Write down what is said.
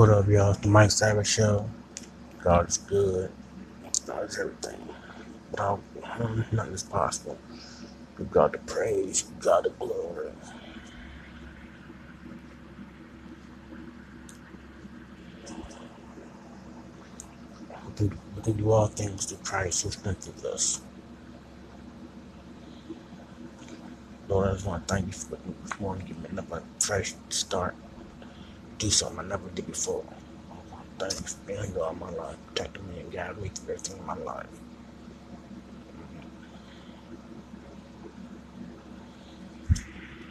What up, y'all? It's the Mike Savage Show. God is good. God is everything. Without Him, mm, nothing is possible. Give God the praise. Give God the glory. We can, we can do all things through Christ who strengthens us. Lord, I just want to thank you for this morning. Give me another fresh start. Do something I never did before. I want to thank you all my life, protecting me and guiding me through everything in my life.